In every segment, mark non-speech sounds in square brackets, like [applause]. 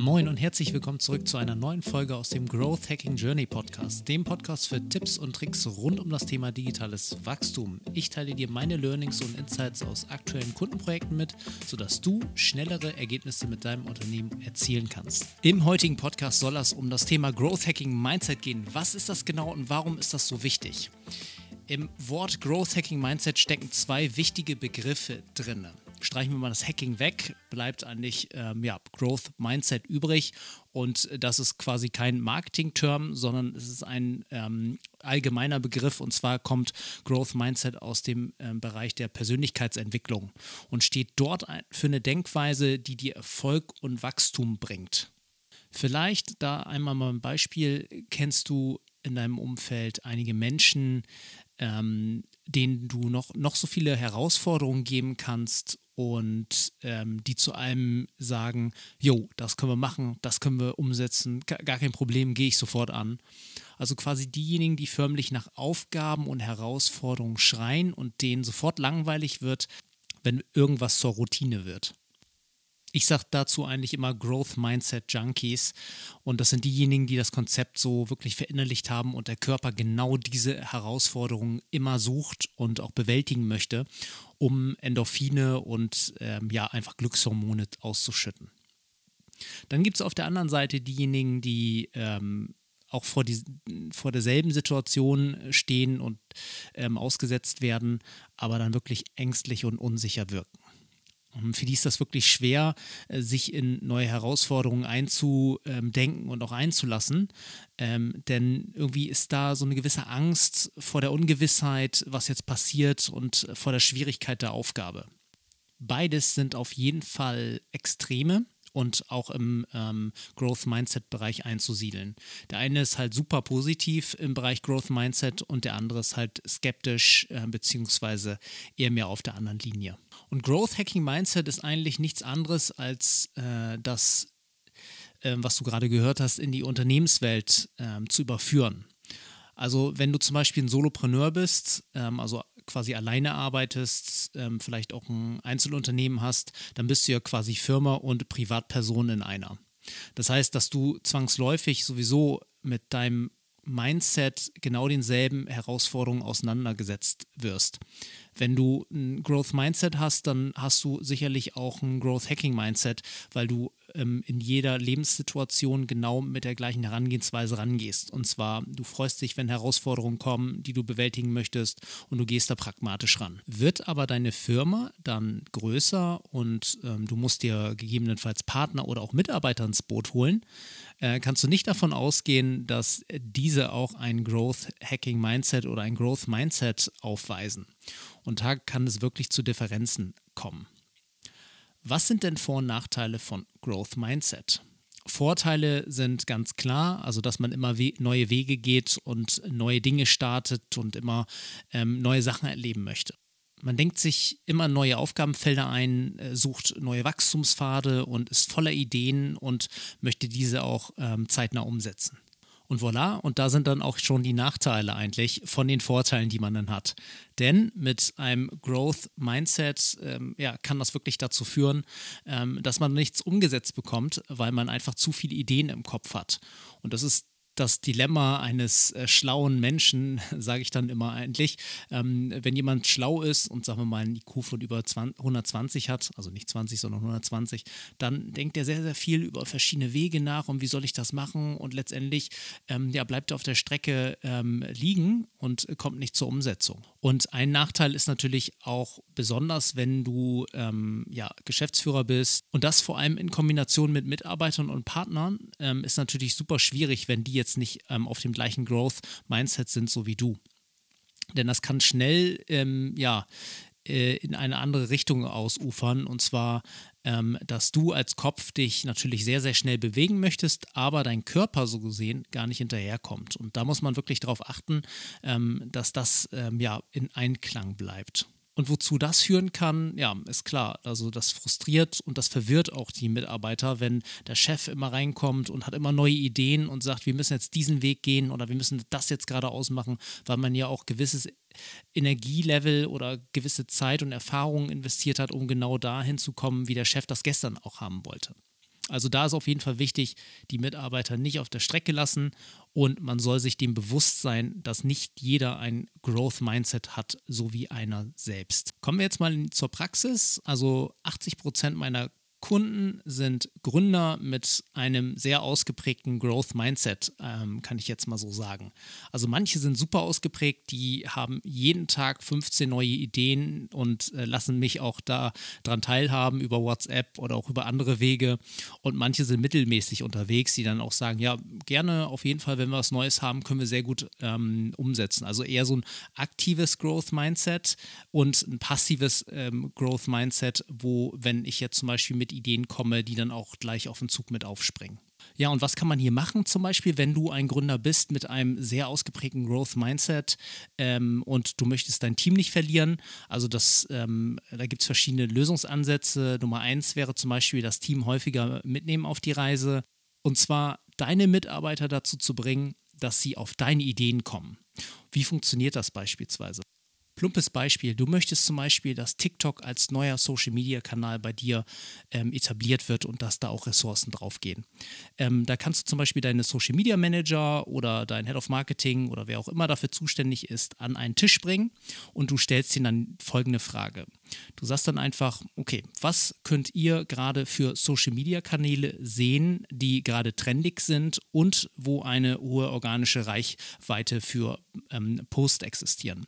Moin und herzlich willkommen zurück zu einer neuen Folge aus dem Growth Hacking Journey Podcast, dem Podcast für Tipps und Tricks rund um das Thema digitales Wachstum. Ich teile dir meine Learnings und Insights aus aktuellen Kundenprojekten mit, sodass du schnellere Ergebnisse mit deinem Unternehmen erzielen kannst. Im heutigen Podcast soll es um das Thema Growth Hacking Mindset gehen. Was ist das genau und warum ist das so wichtig? Im Wort Growth Hacking Mindset stecken zwei wichtige Begriffe drin streichen wir mal das Hacking weg, bleibt eigentlich ähm, ja, Growth Mindset übrig. Und das ist quasi kein Marketing-Term, sondern es ist ein ähm, allgemeiner Begriff. Und zwar kommt Growth Mindset aus dem ähm, Bereich der Persönlichkeitsentwicklung und steht dort für eine Denkweise, die dir Erfolg und Wachstum bringt. Vielleicht da einmal mal ein Beispiel. Kennst du in deinem Umfeld einige Menschen, ähm, denen du noch, noch so viele Herausforderungen geben kannst und ähm, die zu einem sagen, jo, das können wir machen, das können wir umsetzen, gar kein Problem, gehe ich sofort an. Also quasi diejenigen, die förmlich nach Aufgaben und Herausforderungen schreien und denen sofort langweilig wird, wenn irgendwas zur Routine wird ich sage dazu eigentlich immer Growth Mindset Junkies. Und das sind diejenigen, die das Konzept so wirklich verinnerlicht haben und der Körper genau diese Herausforderungen immer sucht und auch bewältigen möchte, um Endorphine und ähm, ja einfach Glückshormone auszuschütten. Dann gibt es auf der anderen Seite diejenigen, die ähm, auch vor, die, vor derselben Situation stehen und ähm, ausgesetzt werden, aber dann wirklich ängstlich und unsicher wirken. Für die ist das wirklich schwer, äh, sich in neue Herausforderungen einzudenken und auch einzulassen. Ähm, denn irgendwie ist da so eine gewisse Angst vor der Ungewissheit, was jetzt passiert und vor der Schwierigkeit der Aufgabe. Beides sind auf jeden Fall Extreme und auch im ähm, Growth Mindset Bereich einzusiedeln. Der eine ist halt super positiv im Bereich Growth Mindset und der andere ist halt skeptisch äh, beziehungsweise eher mehr auf der anderen Linie. Und Growth Hacking Mindset ist eigentlich nichts anderes als äh, das, äh, was du gerade gehört hast, in die Unternehmenswelt ähm, zu überführen. Also wenn du zum Beispiel ein Solopreneur bist, ähm, also quasi alleine arbeitest, ähm, vielleicht auch ein Einzelunternehmen hast, dann bist du ja quasi Firma und Privatperson in einer. Das heißt, dass du zwangsläufig sowieso mit deinem Mindset genau denselben Herausforderungen auseinandergesetzt wirst. Wenn du ein Growth Mindset hast, dann hast du sicherlich auch ein Growth Hacking Mindset, weil du ähm, in jeder Lebenssituation genau mit der gleichen Herangehensweise rangehst. Und zwar, du freust dich, wenn Herausforderungen kommen, die du bewältigen möchtest und du gehst da pragmatisch ran. Wird aber deine Firma dann größer und ähm, du musst dir gegebenenfalls Partner oder auch Mitarbeiter ins Boot holen, äh, kannst du nicht davon ausgehen, dass diese auch ein Growth Hacking Mindset oder ein Growth Mindset aufweisen. Und da kann es wirklich zu Differenzen kommen. Was sind denn Vor- und Nachteile von Growth Mindset? Vorteile sind ganz klar, also dass man immer we neue Wege geht und neue Dinge startet und immer ähm, neue Sachen erleben möchte. Man denkt sich immer neue Aufgabenfelder ein, äh, sucht neue Wachstumspfade und ist voller Ideen und möchte diese auch ähm, zeitnah umsetzen. Und voilà, und da sind dann auch schon die Nachteile eigentlich von den Vorteilen, die man dann hat. Denn mit einem Growth Mindset ähm, ja, kann das wirklich dazu führen, ähm, dass man nichts umgesetzt bekommt, weil man einfach zu viele Ideen im Kopf hat. Und das ist das Dilemma eines äh, schlauen Menschen, [laughs] sage ich dann immer eigentlich. Ähm, wenn jemand schlau ist und sagen wir mal ein IQ von über 20, 120 hat, also nicht 20, sondern 120, dann denkt er sehr, sehr viel über verschiedene Wege nach und wie soll ich das machen und letztendlich ähm, ja, bleibt er auf der Strecke ähm, liegen und kommt nicht zur Umsetzung. Und ein Nachteil ist natürlich auch besonders, wenn du ähm, ja, Geschäftsführer bist und das vor allem in Kombination mit Mitarbeitern und Partnern ähm, ist natürlich super schwierig, wenn die jetzt nicht ähm, auf dem gleichen Growth-Mindset sind, so wie du. Denn das kann schnell, ähm, ja, äh, in eine andere Richtung ausufern. Und zwar, ähm, dass du als Kopf dich natürlich sehr, sehr schnell bewegen möchtest, aber dein Körper so gesehen gar nicht hinterherkommt. Und da muss man wirklich darauf achten, ähm, dass das ähm, ja in Einklang bleibt. Und wozu das führen kann, ja, ist klar. Also das frustriert und das verwirrt auch die Mitarbeiter, wenn der Chef immer reinkommt und hat immer neue Ideen und sagt, wir müssen jetzt diesen Weg gehen oder wir müssen das jetzt gerade ausmachen, weil man ja auch gewisses Energielevel oder gewisse Zeit und Erfahrung investiert hat, um genau dahin zu kommen, wie der Chef das gestern auch haben wollte. Also da ist auf jeden Fall wichtig, die Mitarbeiter nicht auf der Strecke lassen und man soll sich dem bewusst sein, dass nicht jeder ein Growth Mindset hat, so wie einer selbst. Kommen wir jetzt mal zur Praxis. Also 80 Prozent meiner Kunden sind Gründer mit einem sehr ausgeprägten Growth Mindset, ähm, kann ich jetzt mal so sagen. Also manche sind super ausgeprägt, die haben jeden Tag 15 neue Ideen und äh, lassen mich auch da dran teilhaben über WhatsApp oder auch über andere Wege. Und manche sind mittelmäßig unterwegs, die dann auch sagen, ja, gerne auf jeden Fall, wenn wir was Neues haben, können wir sehr gut ähm, umsetzen. Also eher so ein aktives Growth Mindset und ein passives ähm, Growth Mindset, wo, wenn ich jetzt zum Beispiel mit Ideen komme, die dann auch gleich auf den Zug mit aufspringen. Ja, und was kann man hier machen? Zum Beispiel, wenn du ein Gründer bist mit einem sehr ausgeprägten Growth Mindset ähm, und du möchtest dein Team nicht verlieren. Also das, ähm, da gibt es verschiedene Lösungsansätze. Nummer eins wäre zum Beispiel, das Team häufiger mitnehmen auf die Reise. Und zwar deine Mitarbeiter dazu zu bringen, dass sie auf deine Ideen kommen. Wie funktioniert das beispielsweise? Plumpes Beispiel, du möchtest zum Beispiel, dass TikTok als neuer Social-Media-Kanal bei dir ähm, etabliert wird und dass da auch Ressourcen draufgehen. Ähm, da kannst du zum Beispiel deine Social-Media-Manager oder dein Head of Marketing oder wer auch immer dafür zuständig ist, an einen Tisch bringen und du stellst ihnen dann folgende Frage. Du sagst dann einfach, okay, was könnt ihr gerade für Social-Media-Kanäle sehen, die gerade trendig sind und wo eine hohe organische Reichweite für ähm, Post existieren?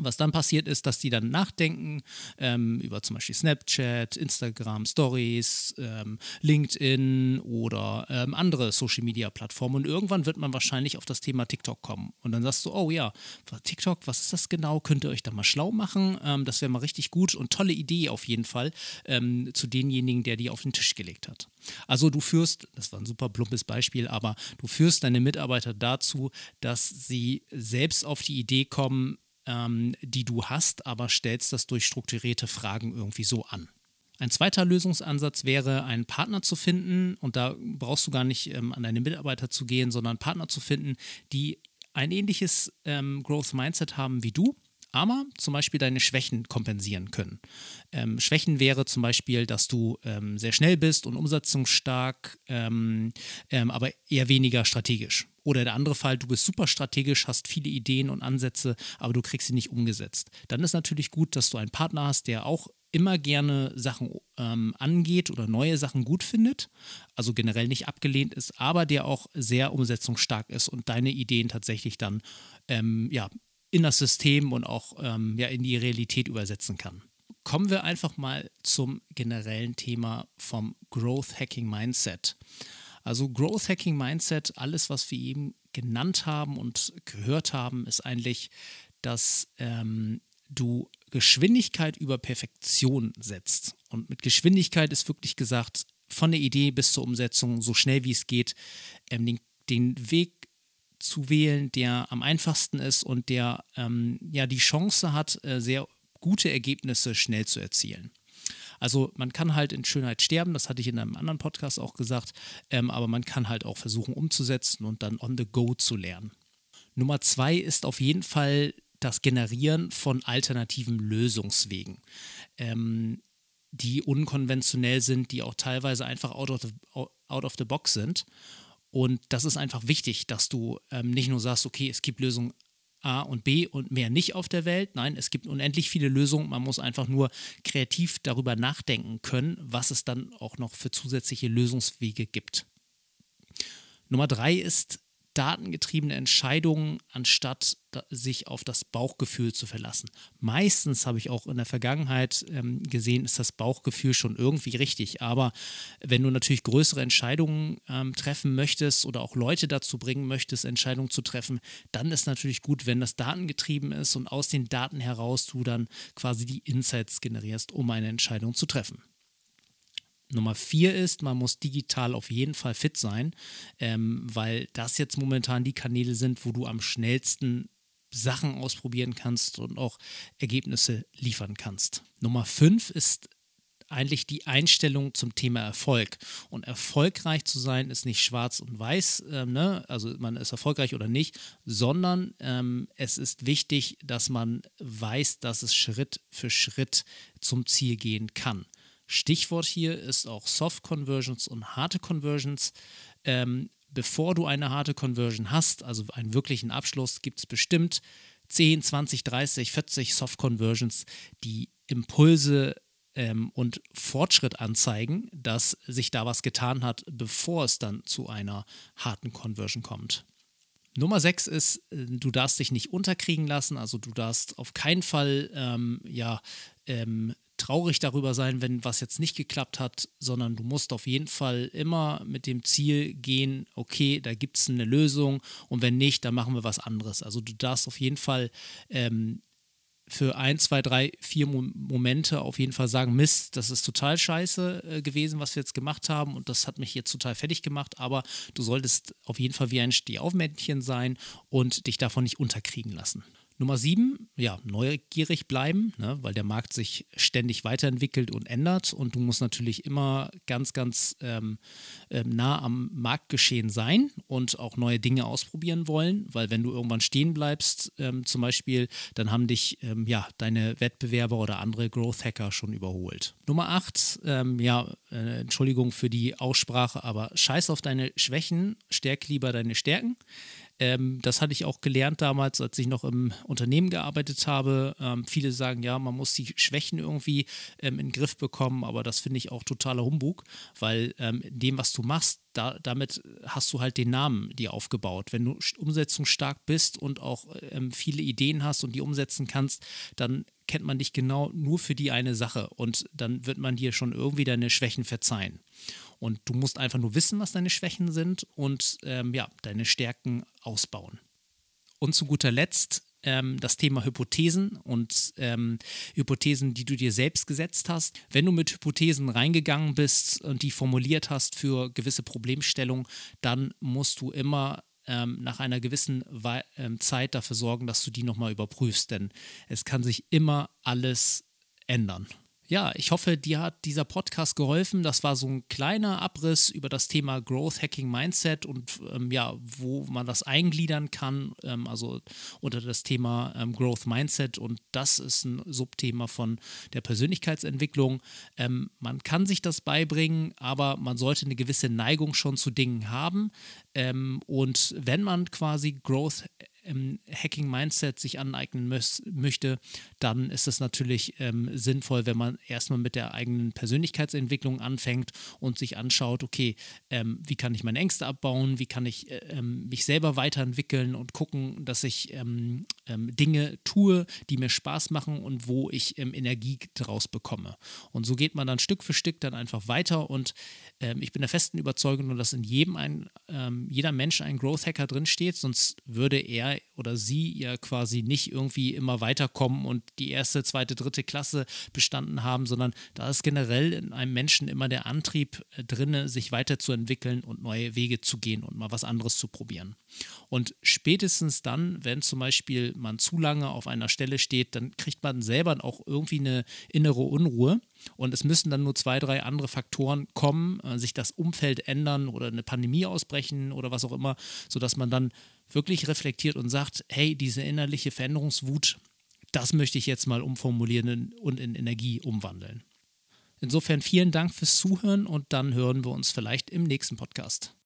Was dann passiert ist, dass die dann nachdenken ähm, über zum Beispiel Snapchat, Instagram, Stories, ähm, LinkedIn oder ähm, andere Social Media Plattformen. Und irgendwann wird man wahrscheinlich auf das Thema TikTok kommen. Und dann sagst du, oh ja, TikTok, was ist das genau? Könnt ihr euch da mal schlau machen? Ähm, das wäre mal richtig gut und tolle Idee auf jeden Fall ähm, zu denjenigen, der die auf den Tisch gelegt hat. Also du führst, das war ein super plumpes Beispiel, aber du führst deine Mitarbeiter dazu, dass sie selbst auf die Idee kommen, ähm, die du hast, aber stellst das durch strukturierte Fragen irgendwie so an. Ein zweiter Lösungsansatz wäre, einen Partner zu finden, und da brauchst du gar nicht ähm, an deine Mitarbeiter zu gehen, sondern Partner zu finden, die ein ähnliches ähm, Growth Mindset haben wie du, aber zum Beispiel deine Schwächen kompensieren können. Ähm, Schwächen wäre zum Beispiel, dass du ähm, sehr schnell bist und umsetzungsstark, ähm, ähm aber eher weniger strategisch. Oder der andere Fall, du bist super strategisch, hast viele Ideen und Ansätze, aber du kriegst sie nicht umgesetzt. Dann ist natürlich gut, dass du einen Partner hast, der auch immer gerne Sachen ähm, angeht oder neue Sachen gut findet, also generell nicht abgelehnt ist, aber der auch sehr umsetzungsstark ist und deine Ideen tatsächlich dann ähm, ja, in das System und auch ähm, ja, in die Realität übersetzen kann. Kommen wir einfach mal zum generellen Thema vom Growth Hacking Mindset. Also Growth Hacking Mindset, alles, was wir eben genannt haben und gehört haben, ist eigentlich, dass ähm, du Geschwindigkeit über Perfektion setzt. Und mit Geschwindigkeit ist wirklich gesagt, von der Idee bis zur Umsetzung, so schnell wie es geht, ähm, den, den Weg zu wählen, der am einfachsten ist und der ähm, ja die Chance hat, äh, sehr gute Ergebnisse schnell zu erzielen. Also man kann halt in Schönheit sterben, das hatte ich in einem anderen Podcast auch gesagt, ähm, aber man kann halt auch versuchen umzusetzen und dann on the go zu lernen. Nummer zwei ist auf jeden Fall das Generieren von alternativen Lösungswegen. Ähm, die unkonventionell sind, die auch teilweise einfach out of the, out of the box sind. Und das ist einfach wichtig, dass du ähm, nicht nur sagst, okay, es gibt Lösung A und B und mehr nicht auf der Welt. Nein, es gibt unendlich viele Lösungen. Man muss einfach nur kreativ darüber nachdenken können, was es dann auch noch für zusätzliche Lösungswege gibt. Nummer drei ist datengetriebene Entscheidungen, anstatt sich auf das Bauchgefühl zu verlassen. Meistens habe ich auch in der Vergangenheit ähm, gesehen, ist das Bauchgefühl schon irgendwie richtig. Aber wenn du natürlich größere Entscheidungen ähm, treffen möchtest oder auch Leute dazu bringen möchtest, Entscheidungen zu treffen, dann ist natürlich gut, wenn das datengetrieben ist und aus den Daten heraus du dann quasi die Insights generierst, um eine Entscheidung zu treffen. Nummer vier ist, man muss digital auf jeden Fall fit sein, ähm, weil das jetzt momentan die Kanäle sind, wo du am schnellsten Sachen ausprobieren kannst und auch Ergebnisse liefern kannst. Nummer fünf ist eigentlich die Einstellung zum Thema Erfolg. Und erfolgreich zu sein ist nicht schwarz und weiß, ähm, ne? also man ist erfolgreich oder nicht, sondern ähm, es ist wichtig, dass man weiß, dass es Schritt für Schritt zum Ziel gehen kann. Stichwort hier ist auch Soft Conversions und harte Conversions. Ähm, bevor du eine harte Conversion hast, also einen wirklichen Abschluss, gibt es bestimmt 10, 20, 30, 40 Soft Conversions, die Impulse ähm, und Fortschritt anzeigen, dass sich da was getan hat, bevor es dann zu einer harten Conversion kommt. Nummer 6 ist, äh, du darfst dich nicht unterkriegen lassen, also du darfst auf keinen Fall ähm, ja, ähm, traurig darüber sein, wenn was jetzt nicht geklappt hat, sondern du musst auf jeden Fall immer mit dem Ziel gehen, okay, da gibt es eine Lösung und wenn nicht, dann machen wir was anderes. Also du darfst auf jeden Fall ähm, für ein, zwei, drei, vier Momente auf jeden Fall sagen, Mist, das ist total scheiße äh, gewesen, was wir jetzt gemacht haben und das hat mich jetzt total fertig gemacht, aber du solltest auf jeden Fall wie ein Stehaufmännchen sein und dich davon nicht unterkriegen lassen. Nummer sieben, ja, neugierig bleiben, ne, weil der Markt sich ständig weiterentwickelt und ändert und du musst natürlich immer ganz, ganz ähm, ähm, nah am Marktgeschehen sein und auch neue Dinge ausprobieren wollen, weil wenn du irgendwann stehen bleibst, ähm, zum Beispiel, dann haben dich ähm, ja deine Wettbewerber oder andere Growth Hacker schon überholt. Nummer acht, ähm, ja, äh, Entschuldigung für die Aussprache, aber scheiß auf deine Schwächen, stärk lieber deine Stärken. Ähm, das hatte ich auch gelernt damals, als ich noch im Unternehmen gearbeitet habe. Ähm, viele sagen, ja, man muss die Schwächen irgendwie ähm, in den Griff bekommen, aber das finde ich auch totaler Humbug, weil ähm, in dem, was du machst, da, damit hast du halt den Namen dir aufgebaut. Wenn du umsetzungsstark bist und auch ähm, viele Ideen hast und die umsetzen kannst, dann kennt man dich genau nur für die eine Sache und dann wird man dir schon irgendwie deine Schwächen verzeihen. Und du musst einfach nur wissen, was deine Schwächen sind und ähm, ja, deine Stärken ausbauen. Und zu guter Letzt ähm, das Thema Hypothesen und ähm, Hypothesen, die du dir selbst gesetzt hast. Wenn du mit Hypothesen reingegangen bist und die formuliert hast für gewisse Problemstellungen, dann musst du immer ähm, nach einer gewissen We ähm, Zeit dafür sorgen, dass du die nochmal überprüfst, denn es kann sich immer alles ändern. Ja, ich hoffe, dir hat dieser Podcast geholfen. Das war so ein kleiner Abriss über das Thema Growth Hacking Mindset und ähm, ja, wo man das eingliedern kann, ähm, also unter das Thema ähm, Growth Mindset und das ist ein Subthema von der Persönlichkeitsentwicklung. Ähm, man kann sich das beibringen, aber man sollte eine gewisse Neigung schon zu Dingen haben ähm, und wenn man quasi Growth ähm, Hacking-Mindset sich aneignen möchte, dann ist es natürlich ähm, sinnvoll, wenn man erstmal mit der eigenen Persönlichkeitsentwicklung anfängt und sich anschaut, okay, ähm, wie kann ich meine Ängste abbauen, wie kann ich äh, ähm, mich selber weiterentwickeln und gucken, dass ich ähm, ähm, Dinge tue, die mir Spaß machen und wo ich Energie daraus bekomme. Und so geht man dann Stück für Stück dann einfach weiter und ich bin der festen Überzeugung, dass in jedem ein, jeder Mensch ein Growth Hacker drinsteht, sonst würde er oder sie ja quasi nicht irgendwie immer weiterkommen und die erste, zweite, dritte Klasse bestanden haben, sondern da ist generell in einem Menschen immer der Antrieb äh, drin, sich weiterzuentwickeln und neue Wege zu gehen und mal was anderes zu probieren. Und spätestens dann, wenn zum Beispiel man zu lange auf einer Stelle steht, dann kriegt man selber auch irgendwie eine innere Unruhe. Und es müssen dann nur zwei, drei andere Faktoren kommen, äh, sich das Umfeld ändern oder eine Pandemie ausbrechen oder was auch immer, sodass man dann wirklich reflektiert und sagt, hey, diese innerliche Veränderungswut, das möchte ich jetzt mal umformulieren und in Energie umwandeln. Insofern vielen Dank fürs Zuhören und dann hören wir uns vielleicht im nächsten Podcast.